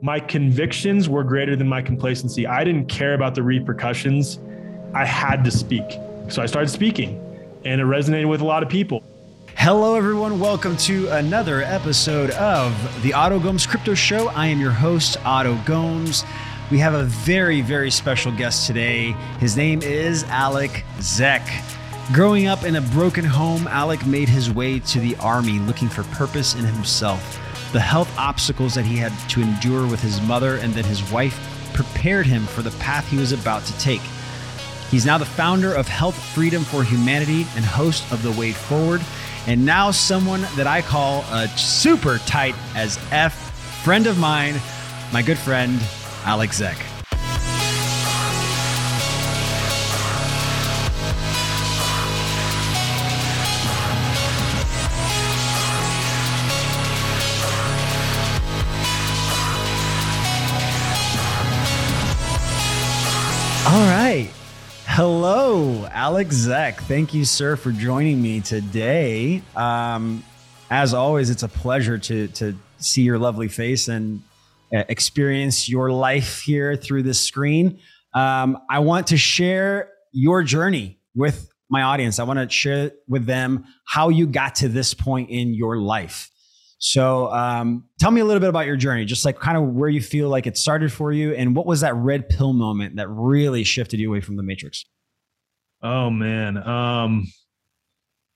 my convictions were greater than my complacency. I didn't care about the repercussions. I had to speak. So I started speaking, and it resonated with a lot of people. Hello, everyone. Welcome to another episode of the Oto Gomes Crypto Show. I am your host, Oto Gomes. We have a very, very special guest today. His name is Alec Zeck. Growing up in a broken home, Alec made his way to the army looking for purpose in himself. The health obstacles that he had to endure with his mother and that his wife prepared him for the path he was about to take. He's now the founder of Health Freedom for Humanity and host of The Way Forward, and now someone that I call a super tight as F friend of mine, my good friend, Alec Zeck. Hello, Alec Zeck. Thank you, sir, for joining me today. Um, as always, it's a pleasure to to see your lovely face and uh, experience your life here through this screen. Um, I want to share your journey with my audience. I want to share with them how you got to this point in your life. So um, tell me a little bit about your journey, just like kind of where you feel like it started for you, and what was that red pill moment that really shifted you away from the matrix? Oh man, um,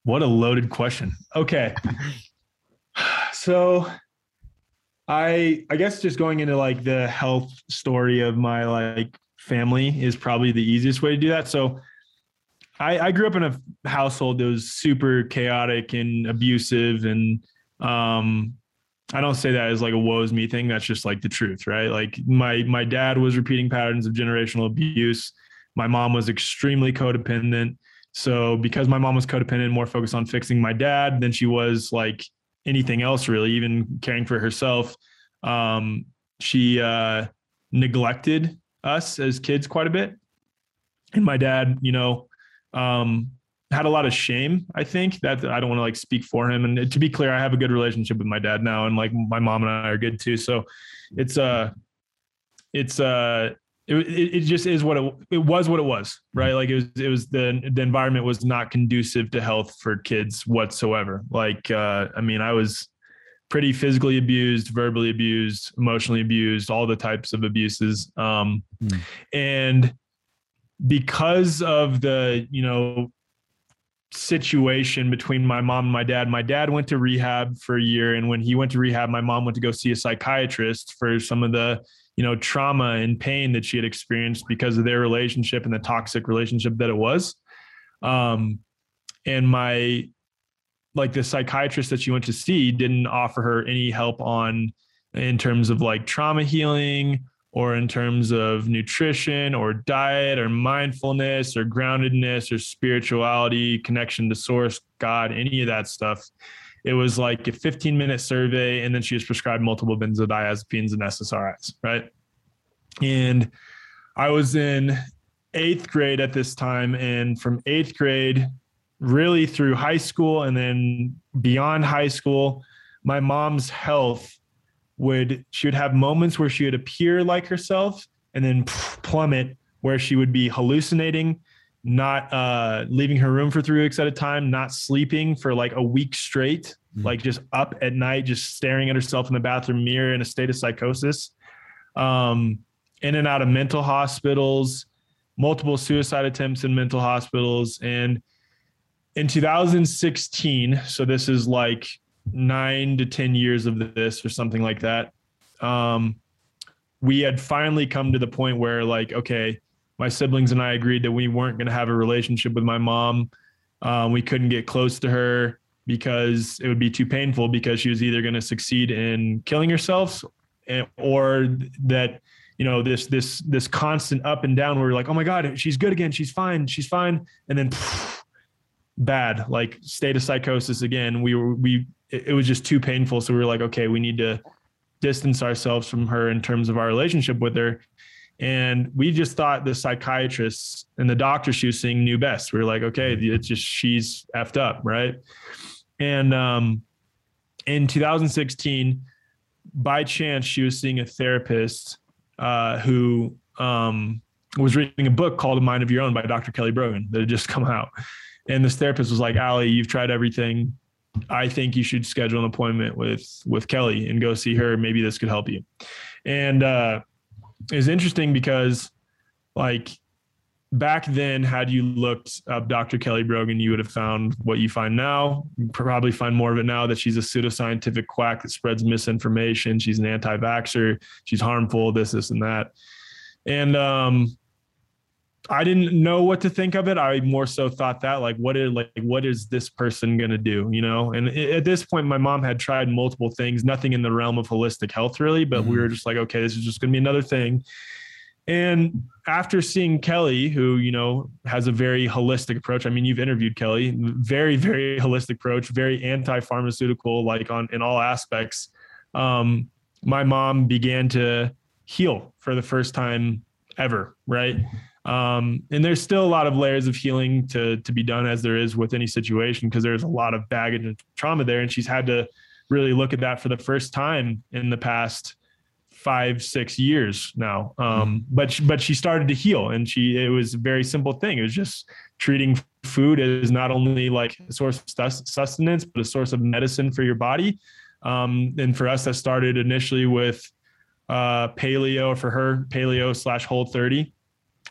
what a loaded question. Okay, so I I guess just going into like the health story of my like family is probably the easiest way to do that. So I, I grew up in a household that was super chaotic and abusive and um, I don't say that as like a woes me thing. That's just like the truth, right? Like my my dad was repeating patterns of generational abuse. My mom was extremely codependent. So because my mom was codependent, more focused on fixing my dad than she was like anything else, really, even caring for herself. Um, she uh, neglected us as kids quite a bit. And my dad, you know, um, had a lot of shame. I think that I don't want to like speak for him. And to be clear, I have a good relationship with my dad now, and like my mom and I are good too. So it's uh it's uh it, it, just is what it, it was what it was right like it was it was the the environment was not conducive to health for kids whatsoever like uh i mean i was pretty physically abused verbally abused emotionally abused all the types of abuses um mm. and because of the you know situation between my mom and my dad. My dad went to rehab for a year, and when he went to rehab, my mom went to go see a psychiatrist for some of the you know trauma and pain that she had experienced because of their relationship and the toxic relationship that it was. Um, and my like the psychiatrist that she went to see didn't offer her any help on in terms of like trauma healing or in terms of nutrition or diet or mindfulness or groundedness or spirituality, connection to source, God, any of that stuff. It was like a 15 minute survey, and then she was prescribed multiple benzodiazepines and SSRIs, right? And I was in eighth grade at this time. And from eighth grade, really through high school and then beyond high school, my mom's health would she would have moments where she would appear like herself and then plummet where she would be hallucinating not uh, leaving her room for three weeks at a time not sleeping for like a week straight mm-hmm. like just up at night just staring at herself in the bathroom mirror in a state of psychosis um, in and out of mental hospitals multiple suicide attempts in mental hospitals and in 2016 so this is like nine to 10 years of this or something like that. Um, we had finally come to the point where, like, okay, my siblings and I agreed that we weren't going to have a relationship with my mom. Um, we couldn't get close to her because it would be too painful because she was either going to succeed in killing herself eh, or that you know this this this constant up and down where we're like oh my god she's good again. She's fine. She's fine. And then bad. Like state of psychosis again. We were we it, it was just too painful. So we were like, okay, we need to distance ourselves from her in terms of our relationship with her. And we just thought the psychiatrists and the doctor she was seeing knew best. We were like, okay, it's just she's effed up, right? And um, in 2016, by chance she was seeing a therapist uh, who um, was reading a book called A Mind of Your Own by Dr. Kelly Brogan that had just come out. And this therapist was like, Allie, you've tried everything. I think you should schedule an appointment with with Kelly and go see her. Maybe this could help you. And uh, it's interesting because like back then, had you looked up Dr. Kelly Brogan, you would have found what you find now. You probably find more of it now that she's a pseudoscientific quack that spreads misinformation. She's an anti-vaxxer. She's harmful. This, this, and that. And um, I didn't know what to think of it. I more so thought that like, what is like, what is this person gonna do? You know? And at this point, my mom had tried multiple things, nothing in the realm of holistic health really, but mm-hmm. we were just like, okay, this is just gonna be another thing. And after seeing Kelly, who you know has a very holistic approach, I mean, you've interviewed Kelly, very very holistic approach, very anti-pharmaceutical, like on in all aspects. Um, my mom began to heal for the first time ever, right? Um, and there's still a lot of layers of healing to to be done as there is with any situation because there's a lot of baggage and trauma there, and she's had to really look at that for the first time in the past five six years now. Um, mm-hmm. but she, but she started to heal and she it was a very simple thing. It was just treating food as not only like a source of sustenance but a source of medicine for your body. Um, and for us that started initially with uh, paleo for her paleo slash whole 30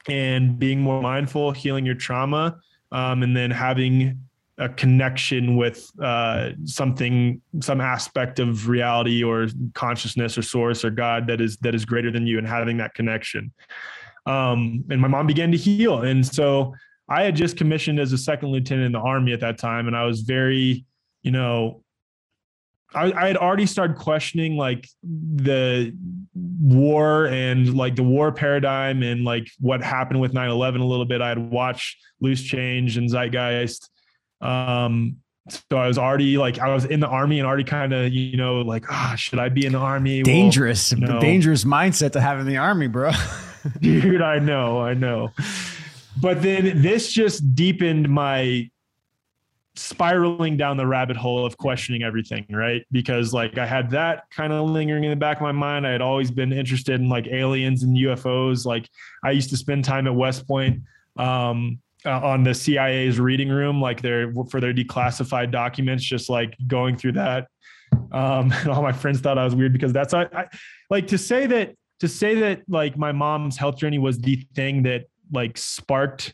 and being more mindful healing your trauma um, and then having a connection with uh, something, some aspect of reality or consciousness or source or God that is that is greater than you, and having that connection. Um, and my mom began to heal, and so I had just commissioned as a second lieutenant in the army at that time, and I was very, you know, I, I, had already started questioning like the war and like the war paradigm and like what happened with 9-11 a little bit. I had watched Loose Change and Zeitgeist um, so I was already like I was in the army and already kind of you know like ah oh, should I be in the army? Dangerous, well, you know, dangerous mindset to have in the army, bro. dude, I know, I know. But then this just deepened my spiraling down the rabbit hole of questioning everything, right? Because like I had that kind of lingering in the back of my mind. I had always been interested in like aliens and UFOs. Like I used to spend time at West Point. Um, uh, on the CIA's reading room, like their for their declassified documents, just like going through that. Um, and all my friends thought I was weird because that's I, I like to say that to say that like my mom's health journey was the thing that like sparked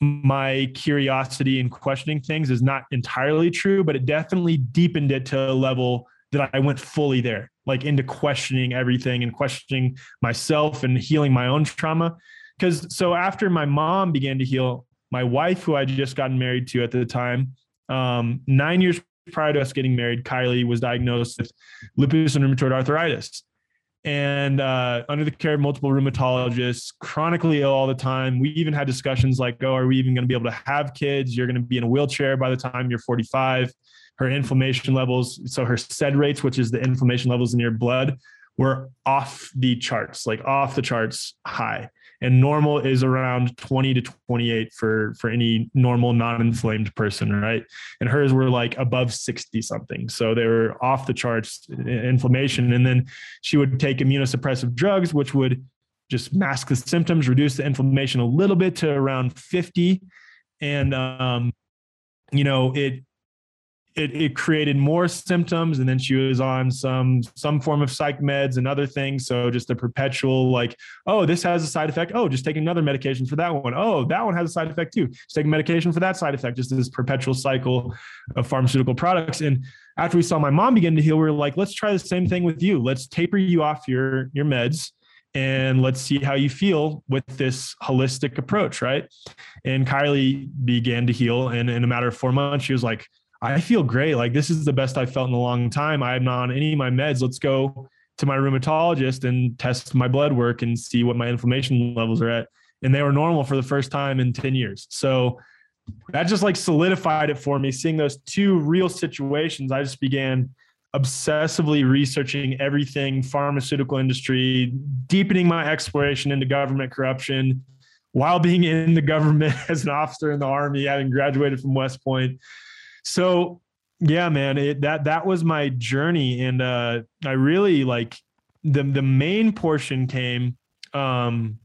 my curiosity and questioning things is not entirely true, but it definitely deepened it to a level that I went fully there, like into questioning everything and questioning myself and healing my own trauma because so after my mom began to heal, my wife, who I just gotten married to at the time, um, nine years prior to us getting married, Kylie was diagnosed with lupus and rheumatoid arthritis. And uh, under the care of multiple rheumatologists, chronically ill all the time. We even had discussions like, oh, are we even going to be able to have kids? You're going to be in a wheelchair by the time you're 45. Her inflammation levels, so her SED rates, which is the inflammation levels in your blood, were off the charts, like off the charts high and normal is around 20 to 28 for for any normal non-inflamed person right? And hers were like above 60 something so they were off the charts inflammation. And then she would take immunosuppressive drugs which would just mask the symptoms reduce the inflammation a little bit to around 50 and um you know it it, it created more symptoms and then she was on some some form of psych meds and other things. So just a perpetual like oh this has a side effect. Oh just take another medication for that one. Oh that one has a side effect too. Just take medication for that side effect. Just this perpetual cycle of pharmaceutical products. And after we saw my mom begin to heal we were like let's try the same thing with you. Let's taper you off your your meds and let's see how you feel with this holistic approach right? And kylie began to heal. And in a matter of four months she was like I feel great. Like this is the best I've felt in a long time. I'm not on any of my meds. Let's go to my rheumatologist and test my blood work and see what my inflammation levels are at. And they were normal for the first time in 10 years. So that just like solidified it for me. Seeing those two real situations, I just began obsessively researching everything pharmaceutical industry, deepening my exploration into government corruption while being in the government as an officer in the army, having graduated from West Point so yeah, man, it, that that was my journey, and uh, I really like the the main portion came um,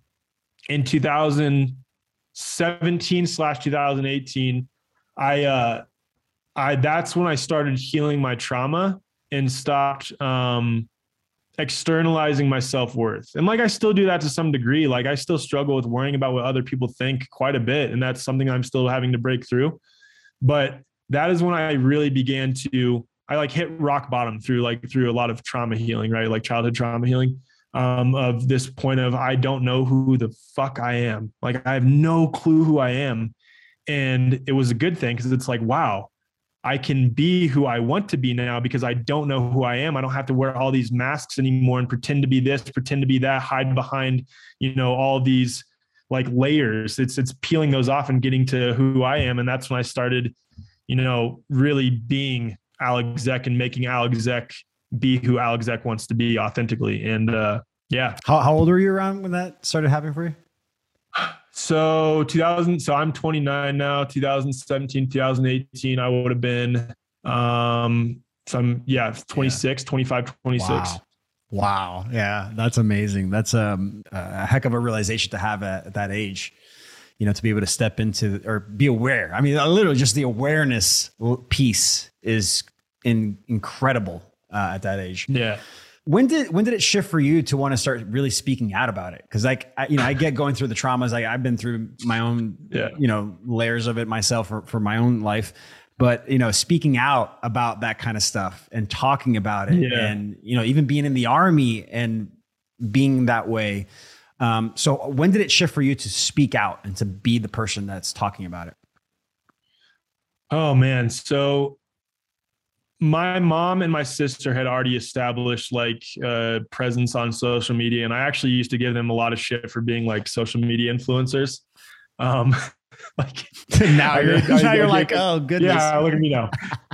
in 2017 slash 2018. I uh, I that's when I started healing my trauma and stopped um, externalizing my self-worth. And like I still do that to some degree. Like I still struggle with worrying about what other people think quite a bit. And that's something I'm still having to break through. But that is when I really began to I like hit rock bottom through like through a lot of trauma healing, right? Like childhood trauma healing. Um, of this point of I don't know who the fuck I am. Like I have no clue who I am. And it was a good thing because it's like, wow, I can be who I want to be now because I don't know who I am. I don't have to wear all these masks anymore and pretend to be this, pretend to be that, hide behind, you know, all these like layers. It's it's peeling those off and getting to who I am. And that's when I started, you know, really being Alec Zeck and making Alec Zeck be who Alec Zeck wants to be authentically. And uh yeah. How how old were you around when that started happening for you? So 2000, so I'm 29 now, 2017, 2018, I would have been um some yeah, 26, yeah. 25, 26. Wow. wow. Yeah, that's amazing. That's um, a heck of a realization to have at, at that age. You know, to be able to step into or be aware. I mean, literally just the awareness piece is in, incredible uh, at that age. Yeah. When did when did it shift for you to want to start really speaking out about it? Because like I, you know, I get going through the traumas. Like I've been through my own, yeah. you know, layers of it myself for, for my own life. But you know, speaking out about that kind of stuff and talking about it, yeah. and you know, even being in the army and being that way. Um, so when did it shift for you to speak out and to be the person that's talking about it? Oh man, so my mom and my sister had already established like a presence on social media and i actually used to give them a lot of shit for being like social media influencers. Um like now you're, now you're like oh goodness. Yeah look at me now.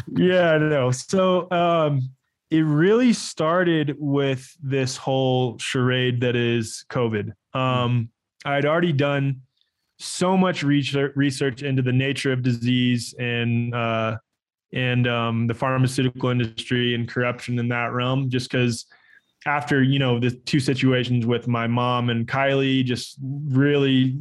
Yeah no so um it really started with this whole charade that is covid. Um i'd already done so much research research into the nature of disease and uh and um, the pharmaceutical industry and corruption in that realm just because after you know the two situations with my mom and kylie just really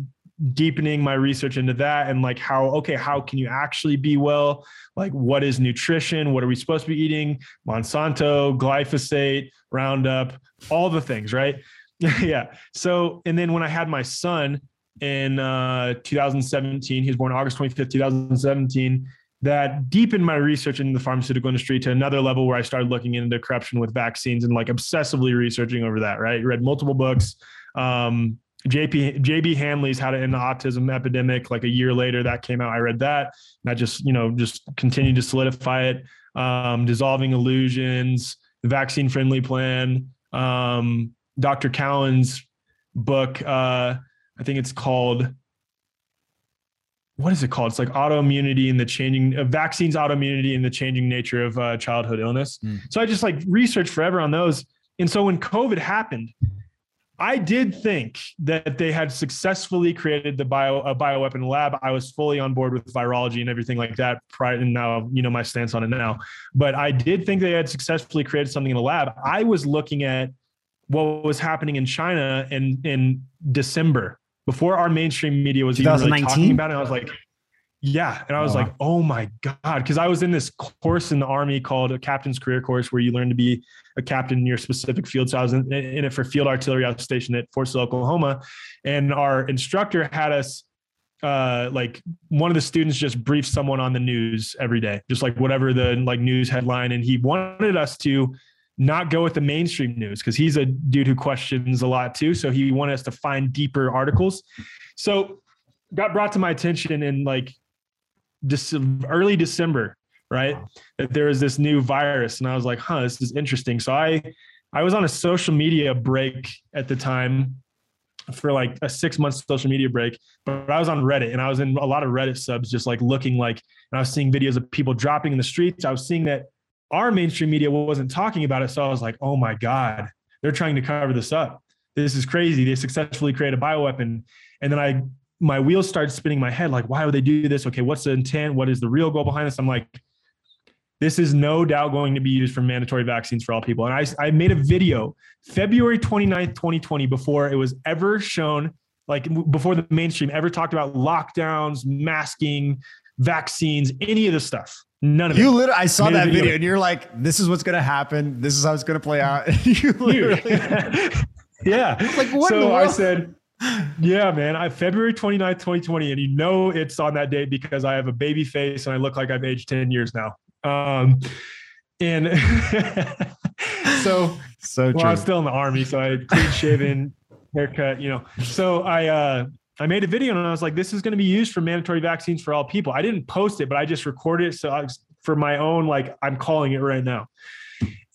deepening my research into that and like how okay how can you actually be well like what is nutrition what are we supposed to be eating monsanto glyphosate roundup all the things right yeah so and then when i had my son in uh 2017 he was born august 25th 2017 that deepened my research in the pharmaceutical industry to another level where I started looking into corruption with vaccines and like obsessively researching over that, right? Read multiple books. Um, JP JB Handley's How to End the Autism Epidemic. Like a year later, that came out. I read that. And I just, you know, just continued to solidify it. Um, dissolving illusions, the vaccine friendly plan. Um, Dr. Cowan's book, uh, I think it's called what is it called? It's like autoimmunity and the changing uh, vaccines, autoimmunity and the changing nature of uh, childhood illness. Mm. So I just like researched forever on those. And so when COVID happened, I did think that they had successfully created the bio a bioweapon lab. I was fully on board with virology and everything like that. Prior and now, you know my stance on it now. But I did think they had successfully created something in the lab. I was looking at what was happening in China in in December before our mainstream media was even really talking about it. I was like, yeah. And I was oh, like, oh my God. Cause I was in this course in the army called a captain's career course where you learn to be a captain in your specific field. So I was in, in it for field artillery. I was stationed at Fort Sill, Oklahoma. And our instructor had us uh like one of the students just briefed someone on the news every day just like whatever the like news headline and he wanted us to not go with the mainstream news because he's a dude who questions a lot too. So he wanted us to find deeper articles. So got brought to my attention in like early December, right? That there was this new virus, and I was like, "Huh, this is interesting." So I I was on a social media break at the time for like a six month social media break, but I was on Reddit and I was in a lot of Reddit subs, just like looking like, and I was seeing videos of people dropping in the streets. I was seeing that our mainstream media wasn't talking about it. So I was like, oh my God, they're trying to cover this up. This is crazy. They successfully create a bioweapon. And then I, my wheels started spinning my head like, why would they do this? Okay, what's the intent? What is the real goal behind this? I'm like, this is no doubt going to be used for mandatory vaccines for all people. And I, I made a video February 29th, 2020, before it was ever shown, like before the mainstream ever talked about lockdowns, masking, vaccines, any of the stuff. None of you it. literally, I saw that video. video. and you're like, this is what's going to happen. This is how it's going to play out. you literally, yeah. Like, what so I said, yeah, man. I February 29th, 2020. And you know it's on that date because I have a baby face and I look like I've aged 10 years now. Um and so so well, true. I was still in the army, so I clean shaven, haircut, you know. So I uh I made a video and I was like, this is going to be used for mandatory vaccines for all people. I didn't post it, but I just recorded it. So I was, for my own, like I'm calling it right now.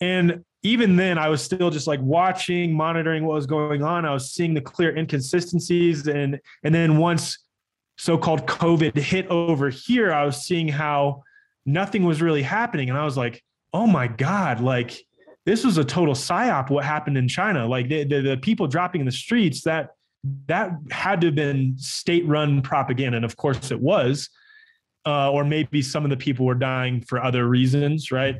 And even then I was still just like watching, monitoring what was going on. I was seeing the clear inconsistencies. And, and then once so-called COVID hit over here, I was seeing how nothing was really happening. And I was like, oh my God, like this was a total psyop what happened in China. Like the, the, the people dropping in the streets, that that had to have been state-run propaganda. And of course it was. Uh, or maybe some of the people were dying for other reasons, right?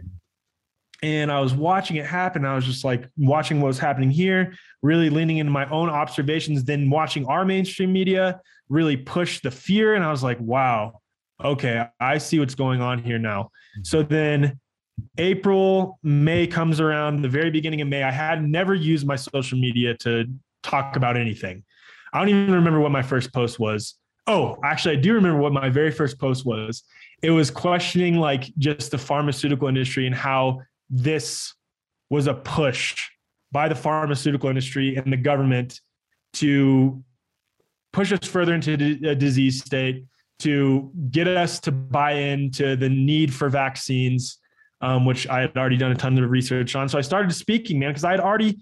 And I was watching it happen. I was just like watching what was happening here, really leaning into my own observations, then watching our mainstream media really push the fear. And I was like, wow, okay, I see what's going on here now. Mm-hmm. So then April, May comes around, the very beginning of May. I had never used my social media to talk about anything. I don't even remember what my first post was. Oh, actually, I do remember what my very first post was. It was questioning like just the pharmaceutical industry and how this was a push by the pharmaceutical industry and the government to push us further into a disease state, to get us to buy into the need for vaccines, um, which I had already done a ton of research on. So I started speaking, man, because I had already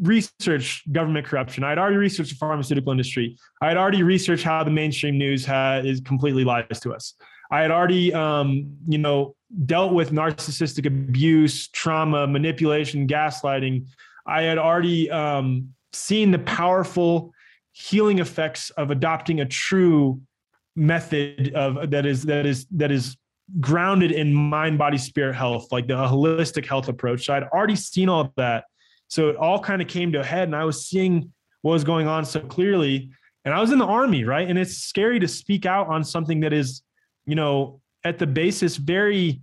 researched government corruption. I had already researched the pharmaceutical industry. I had already researched how the mainstream news has, is completely lies to us. I had already, um, you know, dealt with narcissistic abuse, trauma, manipulation, gaslighting. I had already um, seen the powerful healing effects of adopting a true method of that is that is that is grounded in mind body spirit health like the holistic health approach. So i'd already seen all of that. So it all kind of came to a head and i was seeing what was going on so clearly. And i was in the army right? And it's scary to speak out on something that is you know at the basis very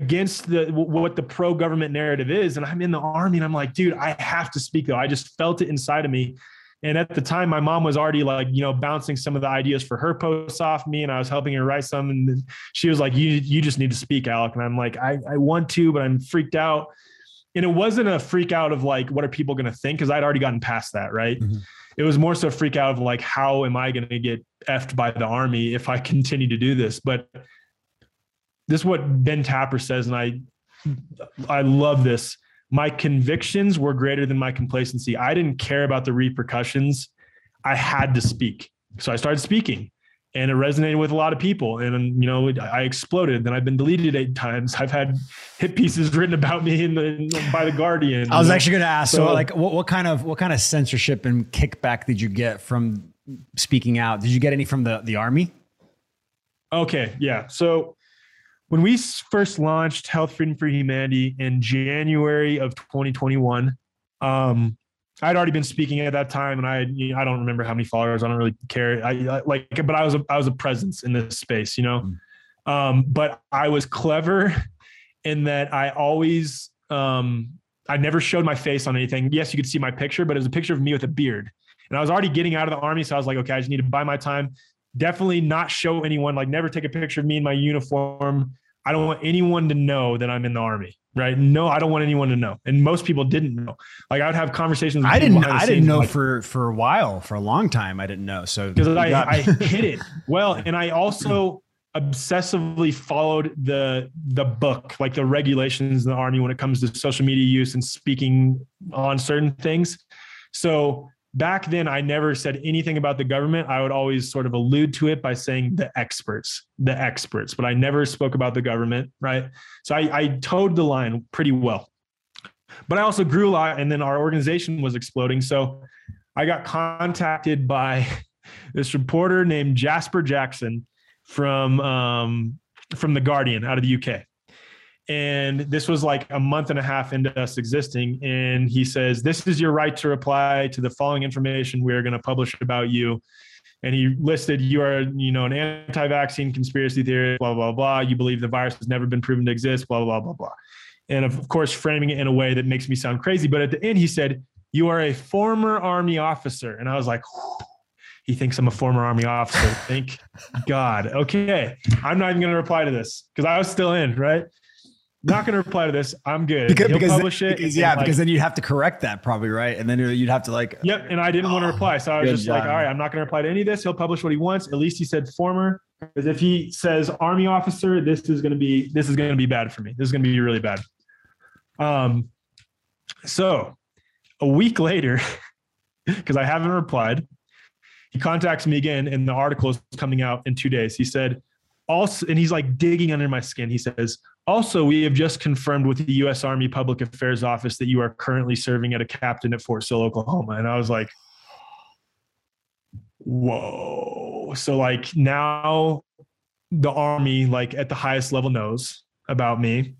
against the what the pro government narrative is. And i'm in the army and i'm like dude i have to speak though. I just felt it inside of me. And at the time my mom was already like you know bouncing some of the ideas for her posts off me and i was helping her write some. And she was like you you just need to speak alec. And i'm like i, I want to but i'm freaked out and it wasn't a freak out of like what are people going to think because i'd already gotten past that right mm-hmm. it was more so freak out of like how am i going to get effed by the army if i continue to do this but this is what Ben Tapper says, and I I love this. My convictions were greater than my complacency. I didn't care about the repercussions. I had to speak. So I started speaking and it resonated with a lot of people. And, you know, I exploded. Then I've been deleted eight times. I've had hit pieces written about me in the, by the Guardian. I was actually going to ask, so, so like what, what kind of, what kind of censorship and kickback did you get from speaking out? Did you get any from the, the army? Okay. Yeah. So when we first launched Health Freedom for Humanity in January of 2021, um, I'd already been speaking at that time, and I you know, I don't remember how many followers. I don't really care. I, I, like, but I was a, I was a presence in this space, you know. Mm. Um, but I was clever in that I always um, I never showed my face on anything. Yes, you could see my picture, but it was a picture of me with a beard. And I was already getting out of the army, so I was like, okay, I just need to buy my time, definitely not show anyone, like never take a picture of me in my uniform. I don't want anyone to know that I'm in the army, right? No, I don't want anyone to know. And most people didn't know. Like I would have conversations. I didn't. I didn't know like, for for a while, for a long time. I didn't know. So because I, I hit it well, and I also obsessively followed the the book, like the regulations in the army when it comes to social media use and speaking on certain things. So back then I never said anything about the government. I would always sort of allude to it by saying the experts, the experts, but I never spoke about the government, right? So I, I toed the line pretty well. But I also grew a lot, and then our organization was exploding. So I got contacted by this reporter named Jasper Jackson from um, from the Guardian out of the UK, And this was like a month and a half into us existing. And he says, This is your right to reply to the following information we are going to publish about you. And he listed you are, you know, an anti-vaccine conspiracy theorist, blah, blah, blah. You believe the virus has never been proven to exist, blah, blah, blah, blah. And of course, framing it in a way that makes me sound crazy. But at the end, he said, You are a former army officer. And I was like, he thinks I'm a former army officer. Thank God. Okay. I'm not even going to reply to this because I was still in, right? Not going to reply to this. I'm good. Because, He'll because publish it. Because, yeah, like, because then you'd have to correct that probably, right? And then you'd have to like. Yep. And I didn't oh, want to reply. So I was just job. like, all right, I'm not going to reply to any of this. He'll publish what he wants. At least he said former. Because if he says army officer, this is going to be this is going to be bad for me. This is going to be really bad. Um, so a week later, because I haven't replied, he contacts me again, and the article is coming out in two days. He said, also, and he's like digging under my skin. He says, also, we have just confirmed with the U.S. Army Public Affairs Office that you are currently serving at a captain at Fort Sill, Oklahoma. And I was like, whoa. So, like, now the Army, like, at the highest level, knows about me.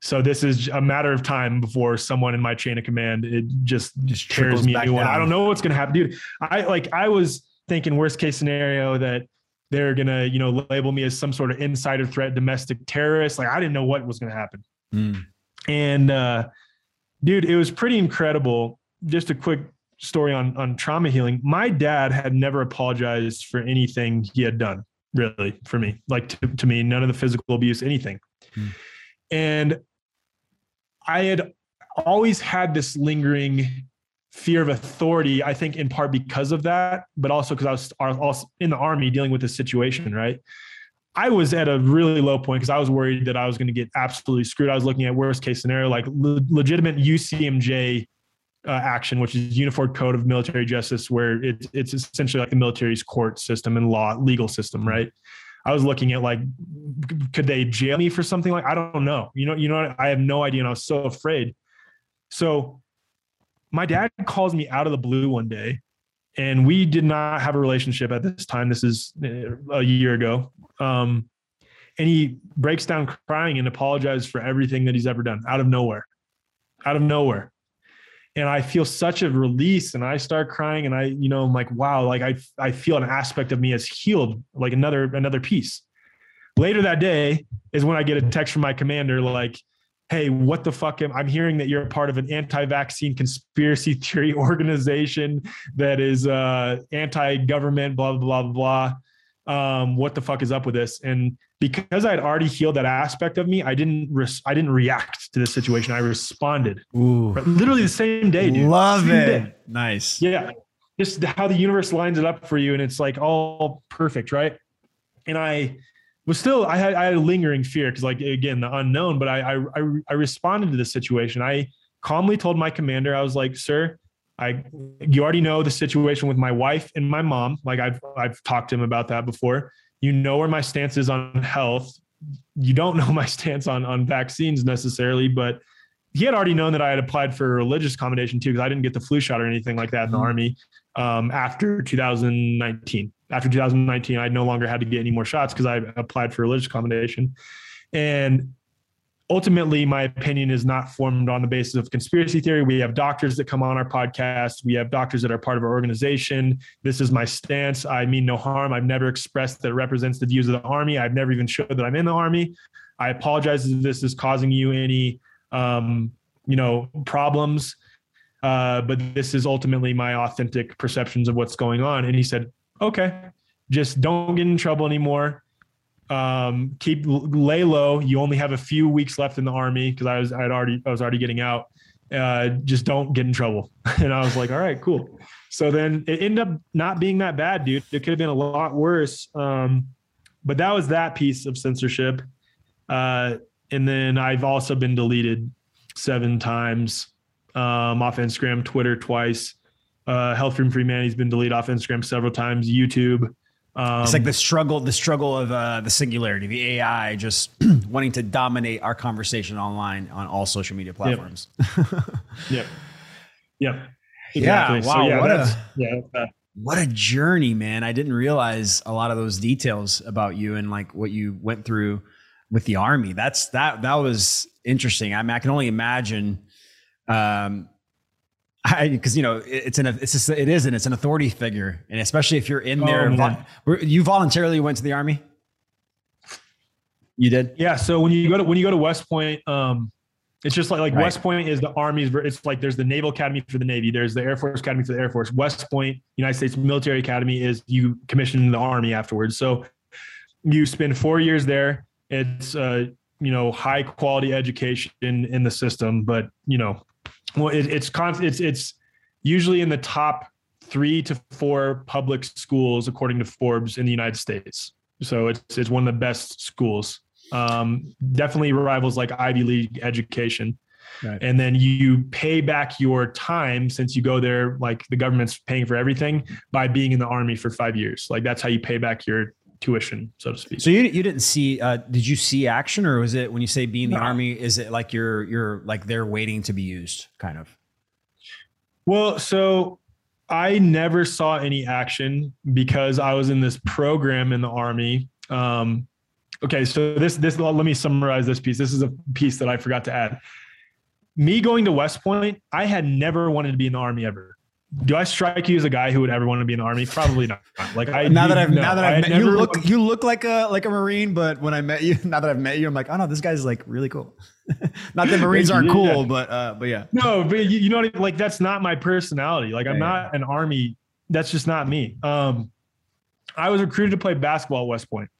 So this is a matter of time before someone in my chain of command it just just tears me a new one. I don't know what's gonna happen, dude. I like I was thinking worst case scenario that they're gonna you know label me as some sort of insider threat, domestic terrorist. Like I didn't know what was gonna happen. Mm. And uh, dude, it was pretty incredible. Just a quick story on on trauma healing. My dad had never apologized for anything he had done, really, for me. Like to, to me, none of the physical abuse, anything. Mm. And I had always had this lingering fear of authority. I think in part because of that, but also because I was also in the army dealing with this situation, right? I was at a really low point because I was worried that I was going to get absolutely screwed. I was looking at worst case scenario, like le- legitimate UCMJ uh, action, which is Uniform Code of Military Justice, where it's it's essentially like the military's court system and law legal system, right? I was looking at like, could they jail me for something like I don't know. You know, you know, I have no idea, and I was so afraid. So, my dad calls me out of the blue one day, and we did not have a relationship at this time. This is uh, a year ago. Um, and he breaks down crying and apologizes for everything that he's ever done out of nowhere, out of nowhere and I feel such a release and I start crying and I, you know, I'm like, wow, like I, I feel an aspect of me as healed, like another, another piece. Later that day is when I get a text from my commander, like, Hey, what the fuck am I'm hearing that you're a part of an anti-vaccine conspiracy theory organization that is uh anti-government, blah, blah, blah, blah um, what the fuck is up with this? And because I had already healed that aspect of me, I didn't res- I didn't react to the situation. I responded. Ooh. Literally the same day, dude. Love same it. Day. Nice. Yeah. Just how the universe lines it up for you, and it's like all perfect, right? And I was still I had I had a lingering fear because like again the unknown, but I, I I I responded to the situation. I calmly told my commander, I was like, sir, I you already know the situation with my wife and my mom. Like I've I've talked to him about that before. You know where my stance is on health. You don't know my stance on on vaccines necessarily, but he had already known that I had applied for religious accommodation too, because I didn't get the flu shot or anything like that in the mm-hmm. army um, after 2019. After 2019, I no longer had to get any more shots because I applied for religious accommodation. And ultimately my opinion is not formed on the basis of conspiracy theory. We have doctors that come on our podcast. We have doctors that are part of our organization. This is my stance. I mean no harm. I've never expressed that it represents the views of the army. I've never even showed that i'm in the army. I apologize if this is causing you any um, you know problems. Uh, but this is ultimately my authentic perceptions of what's going on. And he said okay just don't get in trouble anymore um, keep lay low. You only have a few weeks left in the army because I was I had already I was already getting out. Uh, just don't get in trouble. and I was like, all right, cool. So then it ended up not being that bad, dude. It could have been a lot worse. Um, but that was that piece of censorship. Uh, and then I've also been deleted seven times um, off Instagram, Twitter twice. Uh, Health Freedom Free Man, he's been deleted off Instagram several times, YouTube. Um, it's like the struggle, the struggle of uh, the singularity, the AI just wanting to dominate our conversation online on all social media platforms. Yep. yep. Exactly. Yeah. Wow. So, yeah, what a yeah. What a journey, man! I didn't realize a lot of those details about you and like what you went through with the army. That's that that was interesting. I mean, I can only imagine um I because you know it's an it's just, it is and it's an authority figure and especially if you're in there oh, you voluntarily went to the army you did yeah so when you go to when you go to west point um it's just like like right. West Point is the Army's. It's like there's the Naval Academy for the Navy. There's the Air Force Academy for the Air Force. West Point, United States Military Academy, is you commission the Army afterwards. So you spend four years there. It's uh, you know high quality education in, in the system, but you know, well, it, it's con- it's it's usually in the top three to four public schools according to Forbes in the United States. So it's it's one of the best schools. Um, definitely rivals like Ivy League education. Right. And then you pay back your time since you go there, like the government's paying for everything by being in the army for five years. Like that's how you pay back your tuition, so to speak. So you, you didn't see, uh, did you see action or was it when you say being in the no. army, is it like you're, you're like they're waiting to be used kind of? Well, so I never saw any action because I was in this program in the army. Um, okay, so this this let me summarize this piece. This is a piece that I forgot to add. Me going to West Point, I had never wanted to be in the army ever do I strike you as a guy who would ever want to be in the army? Probably not. Like I now that I've no, now that I've met you look you look like a like a marine, but when I met you, now that I've met you, I'm like, oh no, this guy's like really cool. not that marines aren't cool, but uh, but yeah. No, but you, you know, like that's not my personality. Like I'm yeah, not yeah. an army. That's just not me. Um, I was recruited to play basketball at West Point,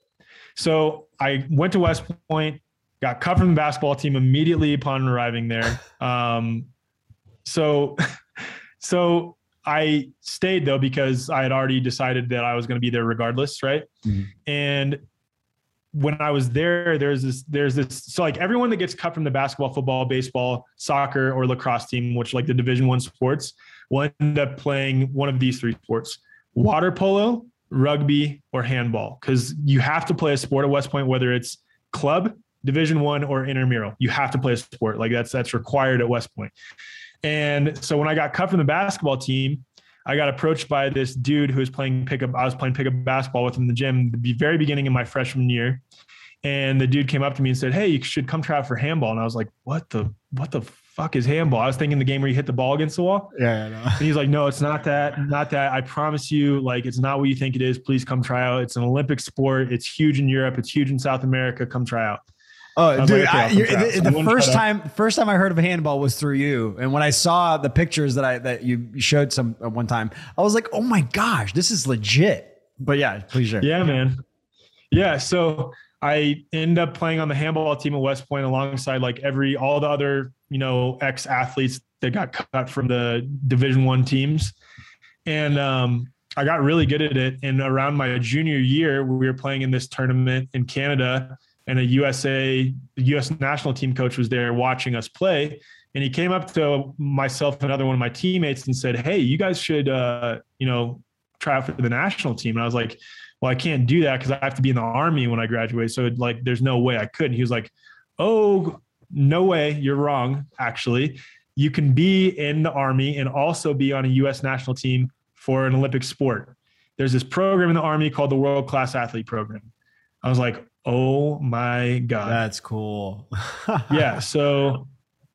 so I went to West Point, got cut from the basketball team immediately upon arriving there. Um, so, so I stayed though because I had already decided that I was going to be there regardless, right? Mm-hmm. And when I was there, there's this, there's this, so like everyone that gets cut from the basketball, football, baseball, soccer, or lacrosse team, which like the Division One sports, will end up playing one of these three sports: water polo, rugby, or handball. Because you have to play a sport at West Point, whether it's club, Division One, or intramural. You have to play a sport like that's that's required at West Point. And so when I got cut from the basketball team, I got approached by this dude who was playing pickup. I was playing pickup basketball with him in the gym the very beginning of my freshman year. And the dude came up to me and said, Hey, you should come try out for handball. And I was like, What the what the fuck is handball? I was thinking the game where you hit the ball against the wall. Yeah. And he's like, No, it's not that, not that. I promise you, like it's not what you think it is. Please come try out. It's an Olympic sport. It's huge in Europe. It's huge in South America. Come try out. Oh, dude! I, the, the first time, first time I heard of handball was through you, and when I saw the pictures that I that you showed some uh, one time, I was like, "Oh my gosh, this is legit!" But yeah, please share. Yeah, man. Yeah, so I end up playing on the handball team at West Point alongside like every all the other you know ex athletes that got cut from the Division One teams, and um, I got really good at it. And around my junior year, we were playing in this tournament in Canada and a USA US national team coach was there watching us play. And he came up to myself and another one of my teammates and said, "Hey, you guys should, uh, you know, try out for the national team." And I was like, "Well, I can't do that because I have to be in the army when I graduate. So like, there's no way I could." And he was like, "Oh, no way, you're wrong. Actually, you can be in the army and also be on a U.S. national team for an Olympic sport. There's this program in the army called the World Class Athlete Program." I was like, Oh my God. That's cool. yeah. So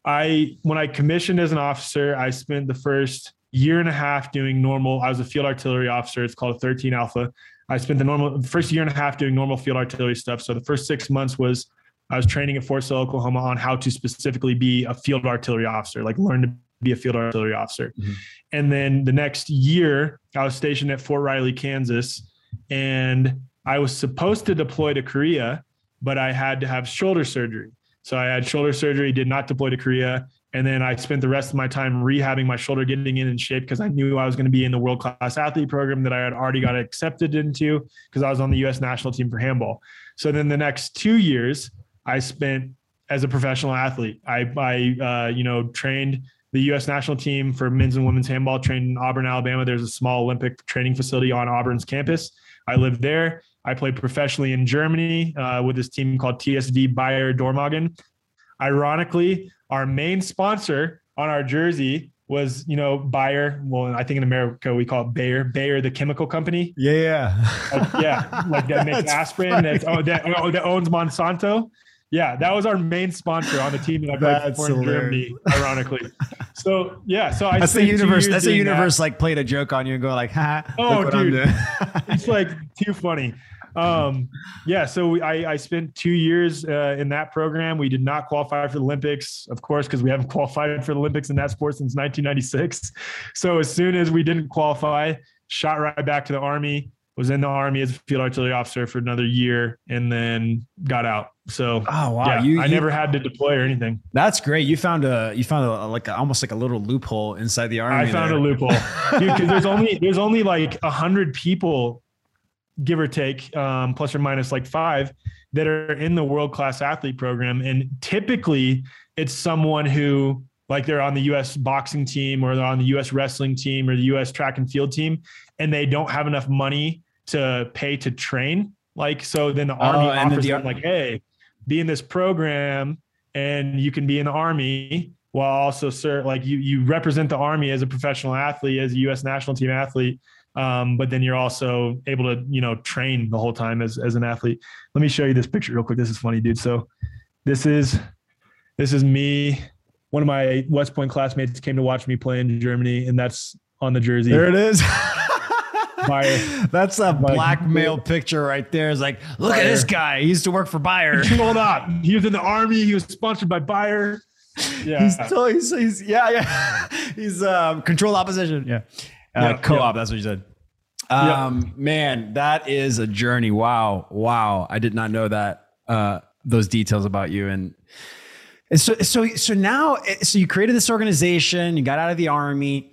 I, when I commissioned as an officer, I spent the first year and a half doing normal. I was a field artillery officer. It's called 13 Alpha. I spent the normal first year and a half doing normal field artillery stuff. So the first six months was I was training at Fort Sill, Oklahoma on how to specifically be a field artillery officer, like learn to be a field artillery officer. Mm-hmm. And then the next year, I was stationed at Fort Riley, Kansas. And I was supposed to deploy to Korea, but I had to have shoulder surgery. So I had shoulder surgery, did not deploy to Korea. And then I spent the rest of my time rehabbing my shoulder, getting in in shape because I knew I was going to be in the world class athlete program that I had already got accepted into because I was on the US national team for handball. So then the next two years, I spent as a professional athlete. I, I uh, you know, trained the U.S. national team for men's and women's handball, trained in Auburn, Alabama. There's a small Olympic training facility on Auburn's campus. I lived there. I played professionally in Germany uh, with this team called TSV Bayer Dormagen. Ironically, our main sponsor on our jersey was you know Bayer. Well, I think in America we call it Bayer. Bayer, the chemical company. Yeah, yeah, like, yeah, like that makes aspirin. That's, oh, that, oh, that owns Monsanto. Yeah, that was our main sponsor on the team that I played for in Germany, ironically. So yeah, so I that's the universe. That's the universe that. like played a joke on you and go like, ha. Oh, dude, it's like too funny. Um, yeah, so we, I, I spent two years uh, in that program. We did not qualify for the Olympics, of course, because we haven't qualified for the Olympics in that sport since 1996. So as soon as we didn't qualify, shot right back to the Army. Was in the Army as a field artillery officer for another year, and then got out. So, oh wow, yeah, you, I you, never had to deploy or anything. That's great. You found a you found a, like a, almost like a little loophole inside the army. I found there. a loophole, dude. Because there's only there's only like a hundred people give or take, um, plus or minus like five, that are in the world class athlete program. And typically it's someone who, like, they're on the US boxing team or they're on the US wrestling team or the US track and field team, and they don't have enough money to pay to train. Like, so then the oh, Army offers the, them, like, hey, be in this program and you can be in the Army while also sir like you you represent the army as a professional athlete as a US national team athlete um, but then you're also able to, you know, train the whole time as, as an athlete. Let me show you this picture real quick. This is funny, dude. So this is, this is me. One of my West Point classmates came to watch me play in Germany and that's on the jersey. There it is. That's a blackmail picture right there. It's like, look at this guy. He used to work for Bayer. Hold on. He was in the army. He was sponsored by Bayer. Yeah. He's, he's, he's yeah, yeah. He's um, control opposition. Yeah. Uh, yep, co-op. Yep. That's what you said. Um, yep. man, that is a journey. Wow. Wow. I did not know that, uh, those details about you. And, and so, so, so now, so you created this organization, you got out of the army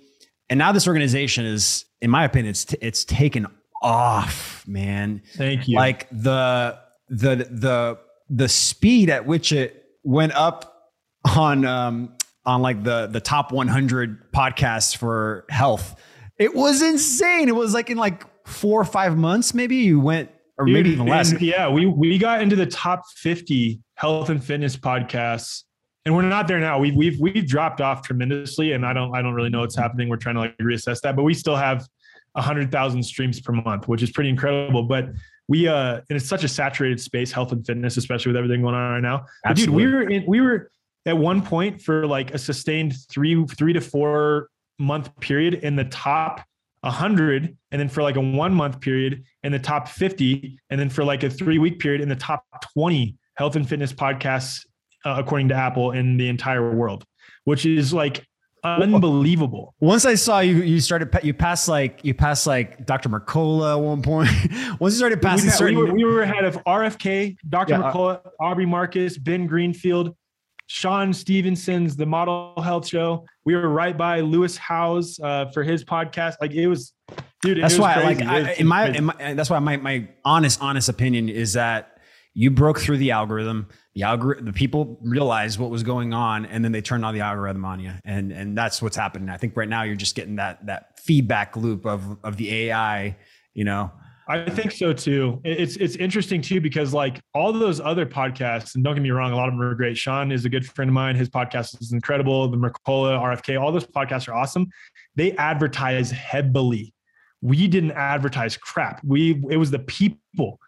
and now this organization is, in my opinion, it's, t- it's taken off, man. Thank you. Like the, the, the, the speed at which it went up on, um, on like the, the top 100 podcasts for health it was insane. It was like in like four or five months, maybe you went, or Dude, maybe even less. yeah, we we got into the top fifty health and fitness podcasts, and we're not there now. We've we've we've dropped off tremendously, and I don't I don't really know what's happening. We're trying to like reassess that, but we still have a hundred thousand streams per month, which is pretty incredible. But we uh, and it's such a saturated space, health and fitness, especially with everything going on right now. But dude, we were in, we were at one point for like a sustained three three to four month period in the top 100 and then for like a one month period in the top 50 and then for like a three week period in the top 20 health and fitness podcasts uh, according to apple in the entire world which is like unbelievable. Once i saw you you started you passed like you passed like dr mercola at one point. Once you started passing we, certain- we, were, we were ahead of rfk dr yeah, uh, mercola aubrey marcus ben greenfield Shawn Stevenson's The Model Health Show. We were right by Lewis Howes uh, for his podcast. Like it was, dude. That's why, like, I, in, my, in my, that's why my my honest honest opinion is that you broke through the algorithm. The algorithm, the people realized what was going on, and then they turned on the algorithm on you, and and that's what's happening. I think right now you're just getting that that feedback loop of of the AI. You know, I think so too. It's it's interesting too because like all those other podcasts, and don't get me wrong, a lot of them are great. Shawn is a good friend of mine. His podcast is incredible. The Mercola, RFK, all those podcasts are awesome. They advertise heavily. We didn't advertise crap. We it was the people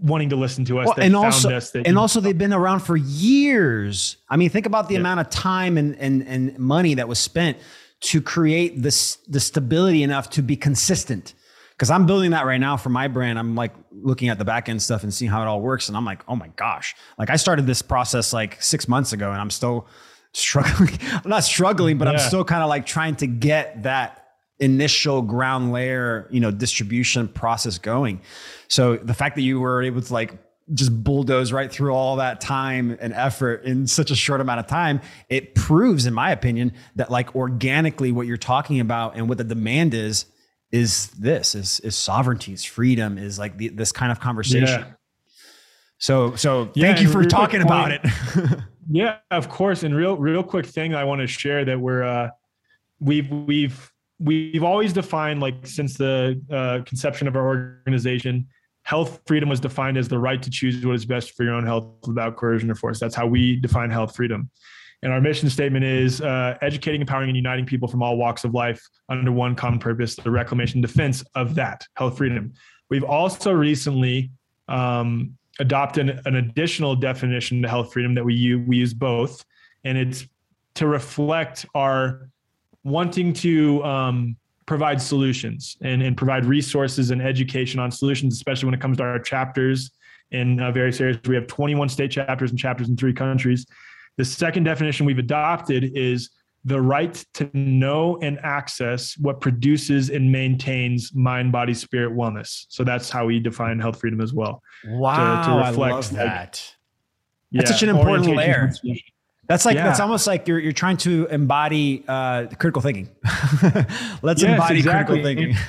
wanting to listen to us well, and also and also they've been around for years. I mean, think about the yeah. amount of time and and and money that was spent to create this the stability enough to be consistent because I'm building that right now for my brand. I'm like looking at the back end stuff and seeing how it all works. And I'm like, oh my gosh. Like I started this process like six months ago and I'm still struggling. I'm not struggling, but yeah. I'm still kind of like trying to get that initial ground layer, you know, distribution process going. So the fact that you were able to like just bulldoze right through all that time and effort in such a short amount of time, it proves, in my opinion, that like organically what you're talking about and what the demand is is this is is sovereignty is freedom is like the, this kind of conversation. Yeah. so so yeah, thank you for talking about it. Yeah of course and real real quick thing i want to share that we're uh we've we've we've always defined like since the uh, conception of our organization health freedom was defined as the right to choose what is best for your own health without coercion or force. That's how we define health freedom And our mission statement is uh, educating, empowering, and uniting people from all walks of life under one common purpose the reclamation defense of that health freedom. We've also recently um, adopted an, additional definition to health freedom that we use, we use both, and it's to reflect our wanting to um, provide solutions and, and provide resources and education on solutions, especially when it comes to our chapters in uh, various areas. We have 21 state chapters and chapters in three countries. The second definition we've adopted is the right to know and access what produces and maintains mind, body, spirit wellness. So that's how we define health freedom as well. Wow, to, to reflect I love that. Like, that's yeah, such an important layer. That's like yeah. that's almost like you're you're trying to embody uh, critical thinking. Let's yes, embody exactly. critical thinking.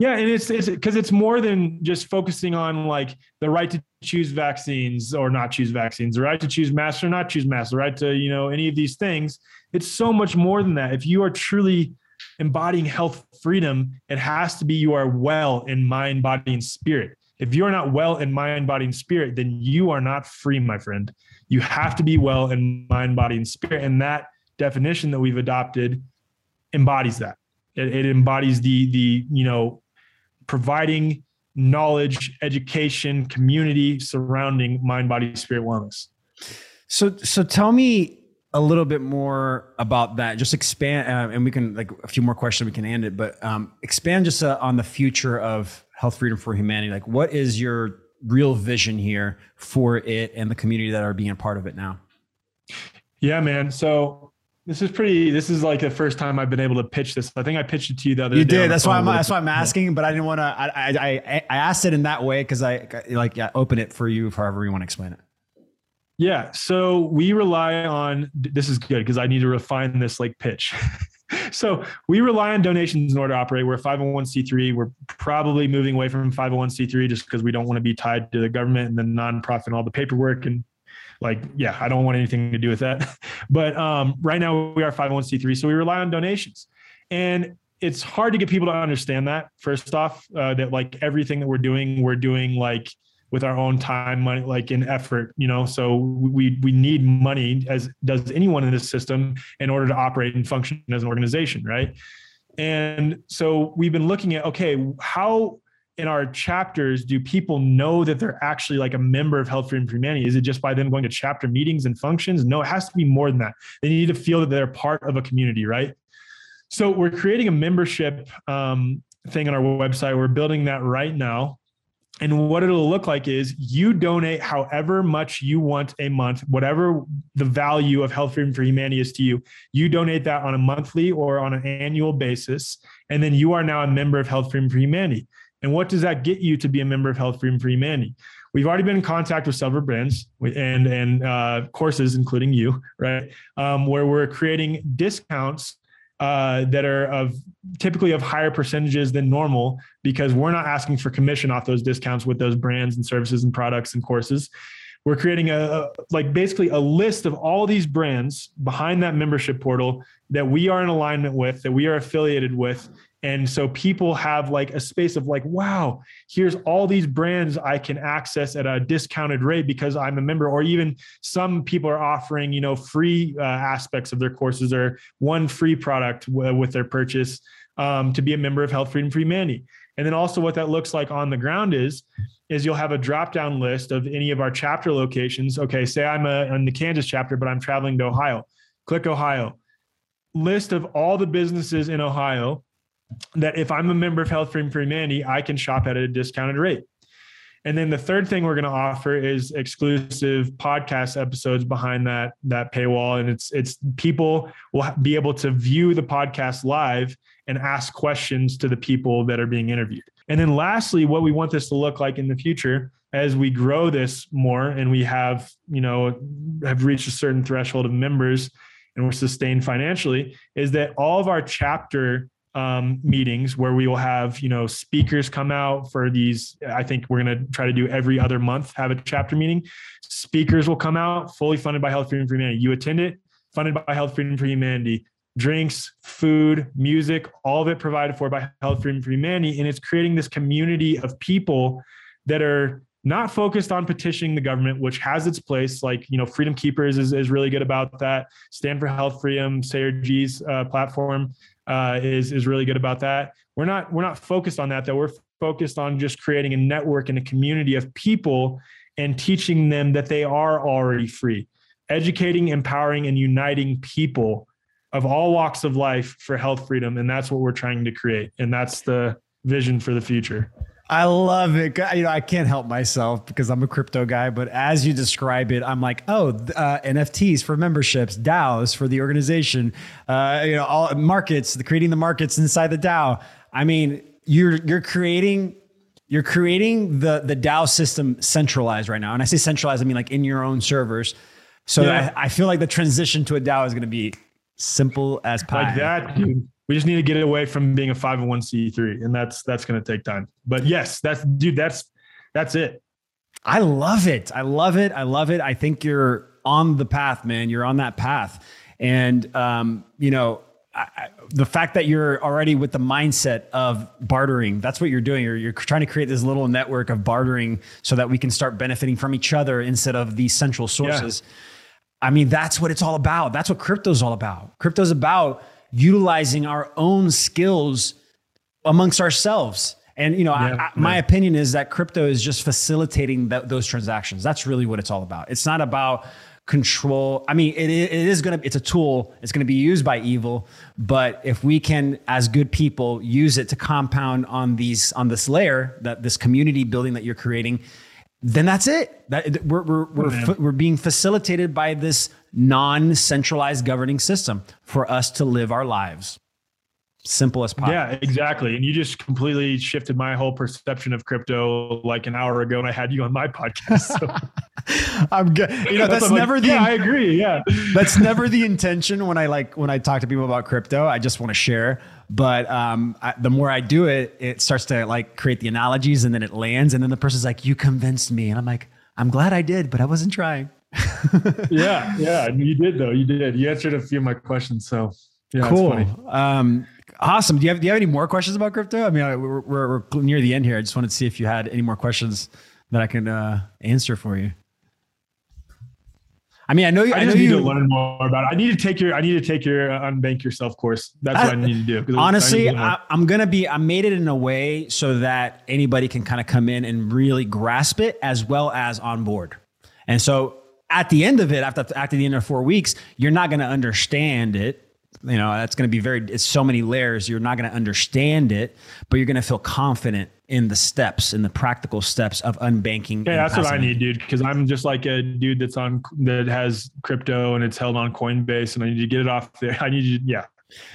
Yeah, and it's it's because it's more than just focusing on like the right to choose vaccines or not choose vaccines, the right to choose masks or not choose masks, the right to you know any of these things. It's so much more than that. If you are truly embodying health freedom, it has to be you are well in mind, body, and spirit. If you are not well in mind, body, and spirit, then you are not free, my friend. You have to be well in mind, body, and spirit, and that definition that we've adopted embodies that. It, it embodies the the you know providing knowledge, education, community surrounding mind, body, spirit wellness. So, so tell me a little bit more about that. Just expand, uh, and we can like a few more questions. We can end it, but um, expand just uh, on the future of health freedom for humanity. Like, what is your real vision here for it and the community that are being a part of it now? Yeah, man. So this is pretty. This is like the first time I've been able to pitch this. I think I pitched it to you the other. Day. You did. That's why I'm. That's why I'm asking. But I didn't want to. I, I I asked it in that way because I like yeah, open it for you, however you want to explain it. Yeah. So we rely on. This is good because I need to refine this like pitch. so we rely on donations in order to operate. We're a 501c3. We're probably moving away from 501c3 just because we don't want to be tied to the government and the nonprofit and all the paperwork and like yeah i don't want anything to do with that. But um, right now we are 501c3 so we rely on donations. And it's hard to get people to understand that first off uh, that like everything that we're doing we're doing like with our own time money like in effort you know? So we we need money as does anyone in this system in order to operate and function as an organization right? And so we've been looking at okay how in our chapters do people know that they're actually like a member of health freedom for humanity is it just by them going to chapter meetings and functions no it has to be more than that they need to feel that they're part of a community right so we're creating a membership um, thing on our website we're building that right now and what it'll look like is you donate however much you want a month, whatever the value of Health Freedom for Humanity is to you. You donate that on a monthly or on an annual basis. And then you are now a member of Health Freedom for Humanity. And what does that get you to be a member of Health Freedom for Humanity? We've already been in contact with several brands and and uh, courses, including you, right? Um, where we're creating discounts uh, that are of typically of higher percentages than normal because we're not asking for commission off those discounts with those brands and services and products and courses. We're creating a, a like basically a list of all these brands behind that membership portal that we are in alignment with, that we are affiliated with, and so people have like a space of like, wow, here's all these brands I can access at a discounted rate because I'm a member, or even some people are offering, you know, free uh, aspects of their courses or one free product w- with their purchase um, to be a member of Health Freedom Free Humanity. And then also what that looks like on the ground is, is you'll have a drop down list of any of our chapter locations. Okay, say I'm a, in the Kansas chapter, but I'm traveling to Ohio. Click Ohio. List of all the businesses in Ohio that if I'm a member of Health Freedom for Humanity, I can shop at a discounted rate. And then the third thing we're going to offer is exclusive podcast episodes behind that that paywall, and it's it's people will be able to view the podcast live and ask questions to the people that are being interviewed. And then lastly, what we want this to look like in the future as we grow this more and we have you know have reached a certain threshold of members and we're sustained financially is that all of our chapter um, meetings where we will have you know speakers come out for these i think we're going to try to do every other month have a chapter meeting speakers will come out fully funded by health freedom for humanity you attend it funded by health freedom for humanity drinks food music all of it provided for by health freedom for humanity and it's creating this community of people that are not focused on petitioning the government, which has its place. Like, you know, Freedom Keepers is, is really good about that. Stand for Health Freedom, Sayer Ji's uh, platform uh, is, is really good about that. We're not, we're not focused on that, though. We're focused on just creating a network and a community of people and teaching them that they are already free, educating, empowering, and uniting people of all walks of life for health freedom. And that's what we're trying to create. And that's the vision for the future. I love it. You know, I can't help myself because I'm a crypto guy, but as you describe it, I'm like, oh, uh, NFTs for memberships, DAOs for the organization, uh, you know, all markets, the creating the markets inside the DAO. I mean, you're you're creating you're creating the the DAO system centralized right now, and I say centralized, I mean like in your own servers. So yeah. I, I, feel like the transition to a DAO is going to be simple as pie. Like that, dude we just need to get away from being a 501c3 and that's that's going to take time. But yes that's dude that's that's it. I love it. I love it. I love it. I think you're on the path man. You're on that path. And um, you know I, the fact that you're already with the mindset of bartering that's what you're doing. You're, you're trying to create this little network of bartering so that we can start benefiting from each other instead of these central sources. Yeah. i mean that's what it's all about. That's what crypto's all about. Crypto's about utilizing our own skills amongst ourselves. And you know, yeah, I, I, my opinion is that crypto is just facilitating th- those transactions. That's really what it's all about. It's not about control. I mean, it, it is going to, it's a tool. It's going to be used by evil. But if we can, as good people, use it to compound on these, on this layer, that this community building that you're creating, then that's it. That we're we're we're, oh, we're being facilitated by this non-centralized governing system for us to live our lives. Simple as possible. Yeah, exactly. And you just completely shifted my whole perception of crypto like an hour ago, and I had you on my podcast. So. I'm good. You know, that's, that's never like, the. Yeah, I agree. Yeah, that's never the intention when I like when I talk to people about crypto. I just want to share. But um, I, the more I do it, it starts to like create the analogies, and then it lands, and then the person's like, "You convinced me," and I'm like, "I'm glad I did, but I wasn't trying." yeah, yeah, you did though. You did. You answered a few of my questions, so yeah, cool. Um, awesome. Do you have Do you have any more questions about crypto? I mean, we're, we're, we're near the end here. I just wanted to see if you had any more questions that I can uh, answer for you. I mean, I know you. I, I know need you, to learn more about it. I need to take your. I need to take your uh, unbank yourself course. That's I, what I need to do. Honestly, I, am gonna be. I made it in a way so that anybody can kind of come in and really grasp it as well as on board. And so at the end of it, after after the end of four weeks, you're not gonna understand it you know that's going to be very it's so many layers you're not going to understand it but you're going to feel confident in the steps in the practical steps of unbanking yeah that's what i need dude because i'm just like a dude that's on that has crypto and it's held on coinbase and i need to get it off there. I need to yeah.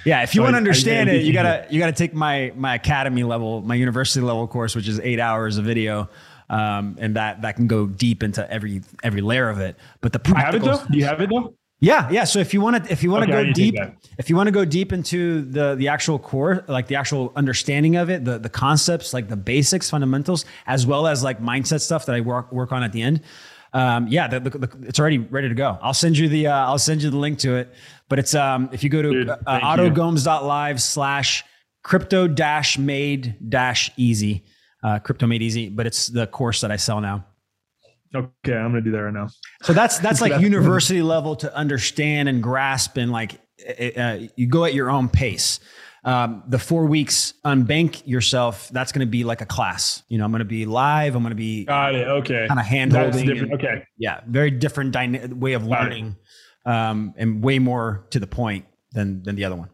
Yeah if you so want to understand I, I, it you gotta you gotta take my my academy level my university level course which is eight hours of video um, and that that can go deep into every every layer of it. But the practical, you have it though? Do you have it though yeah, yeah. So if you want to, if you want to okay, go deep, if you want to go deep into the the actual core, like the actual understanding of it, the the concepts, like the basics, fundamentals, as well as like mindset stuff that I work work on at the end. Um, yeah, the, the, the, it's already ready to go. I'll send you the uh, I'll send you the link to it. But it's um if you go to Dude, uh, otogomes.live slash crypto dash made dash easy, uh, crypto made easy. But it's the course that I sell now. Okay, I'm gonna do that right now. So that's that's like university level to understand and grasp, and like uh, you go at your own pace. Um, the four weeks unbank yourself. That's going to be like a class. You know, I'm going to be live. I'm going to be got it. Okay, kind of hand holding. Okay, yeah, very different dyna- way of learning, um, and way more to the point than than the other one.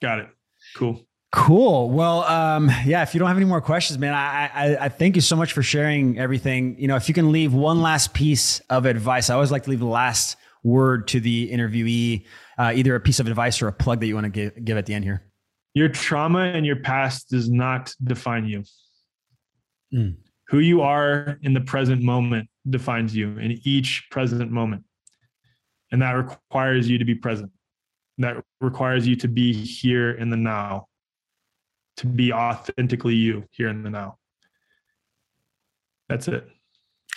Got it. Cool. Cool. Well, um, yeah. If you don't have any more questions, man, I, I, I thank you so much for sharing everything. You know, if you can leave one last piece of advice, I always like to leave the last word to the interviewee, uh, either a piece of advice or a plug that you want to give, give at the end here. Your trauma and your past does not define you. Mm. Who you are in the present moment defines you in each present moment, and that requires you to be present. That requires you to be here in the now to be authentically you here in the now. That's it.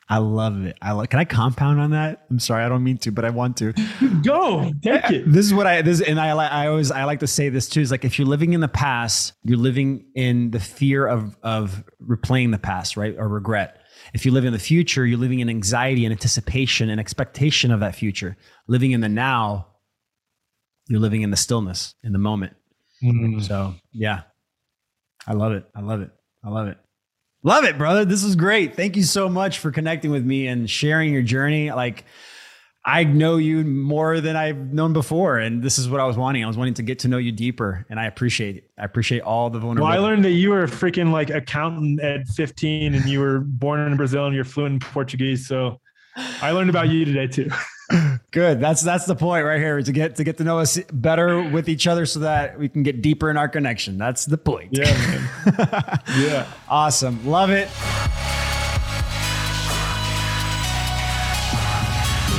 I love it. I like. Can I compound on that? I'm sorry, I don't mean to, but I want to. Go take it. This is what I this and I I always I like to say this too. Is like if you're living in the past, you're living in the fear of of replaying the past, right, or regret. If you live in the future, you're living in anxiety and anticipation and expectation of that future. Living in the now, you're living in the stillness, in the moment. Mm. So, yeah, I love it. I love it. I love it. Love it, brother. This is great. Thank you so much for connecting with me and sharing your journey. Like, I know you more than I've known before, and this is what I was wanting. I was wanting to get to know you deeper, and I appreciate it. I appreciate all the vulnerability. Well, I learned that you were a freaking like accountant at 15, and you were born in Brazil, and you're fluent in Portuguese. So I learned about you today too. Good. That's that's the point right here to get to get to know us better with each other, so that we can get deeper in our connection. That's the point. Yeah. yeah. Awesome. Love it.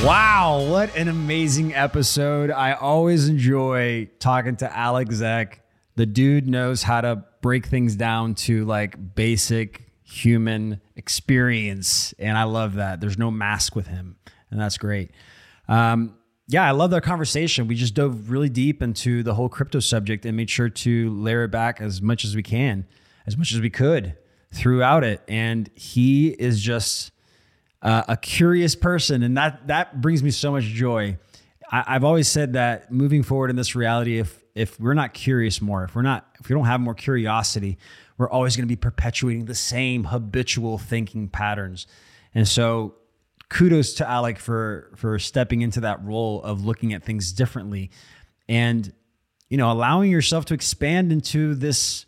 Wow, what an amazing episode. I always enjoy talking to Alec Zeck. The dude knows how to break things down to like basic human experience. And I love that. There's no mask with him. And that's great. Um, yeah, I love that conversation. We just dove really deep into the whole crypto subject and made sure to layer it back as much as we can, as much as we could throughout it. And he is just uh, a curious person, and that that brings me so much joy. I, I've always said that moving forward in this reality, if if we're not curious more, if we're not, if we don't have more curiosity, we're always going to be perpetuating the same habitual thinking patterns. And so, kudos to Alec for for stepping into that role of looking at things differently, and you know, allowing yourself to expand into this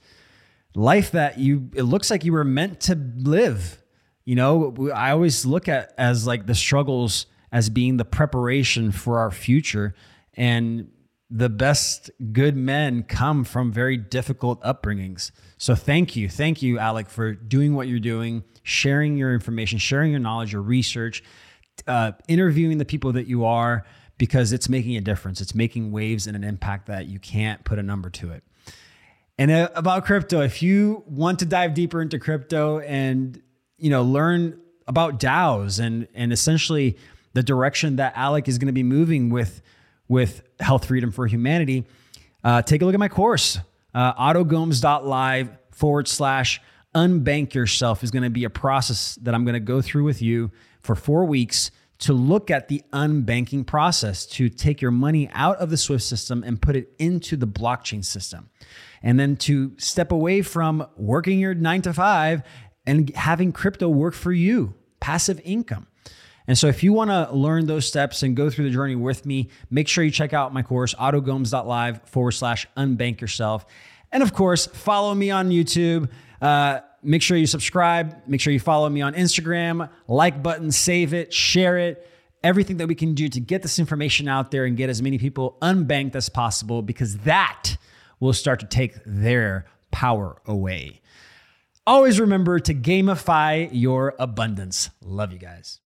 life that you it looks like you were meant to live you know, I always look at as like the struggles as being the preparation for our future. And the best good men come from very difficult upbringings. So thank you. Thank you, Alec, for doing what you're doing, sharing your information, sharing your knowledge, your research, uh, interviewing the people that you are, because it's making a difference. It's making waves and an impact that you can't put a number to it. And uh, about crypto, if you want to dive deeper into crypto and you know, learn about DAOs and and essentially the direction that Alec is going to be moving with with Health Freedom for Humanity, uh, take a look at my course. Uh, otogomes.live forward slash unbank yourself is going to be a process that I'm going to go through with you for four weeks to look at the unbanking process to take your money out of the Swift system and put it into the blockchain system. And then to step away from working your nine to five and having crypto work for you, passive income. And so if you want to learn those steps and go through the journey with me, make sure you check out my course, otogomes.live forward slash unbank yourself. And of course, follow me on YouTube. Uh, make sure you subscribe. Make sure you follow me on Instagram, like button, save it, share it. Everything that we can do to get this information out there and get as many people unbanked as possible, because that will start to take their power away. Always remember to gamify your abundance. Love you guys.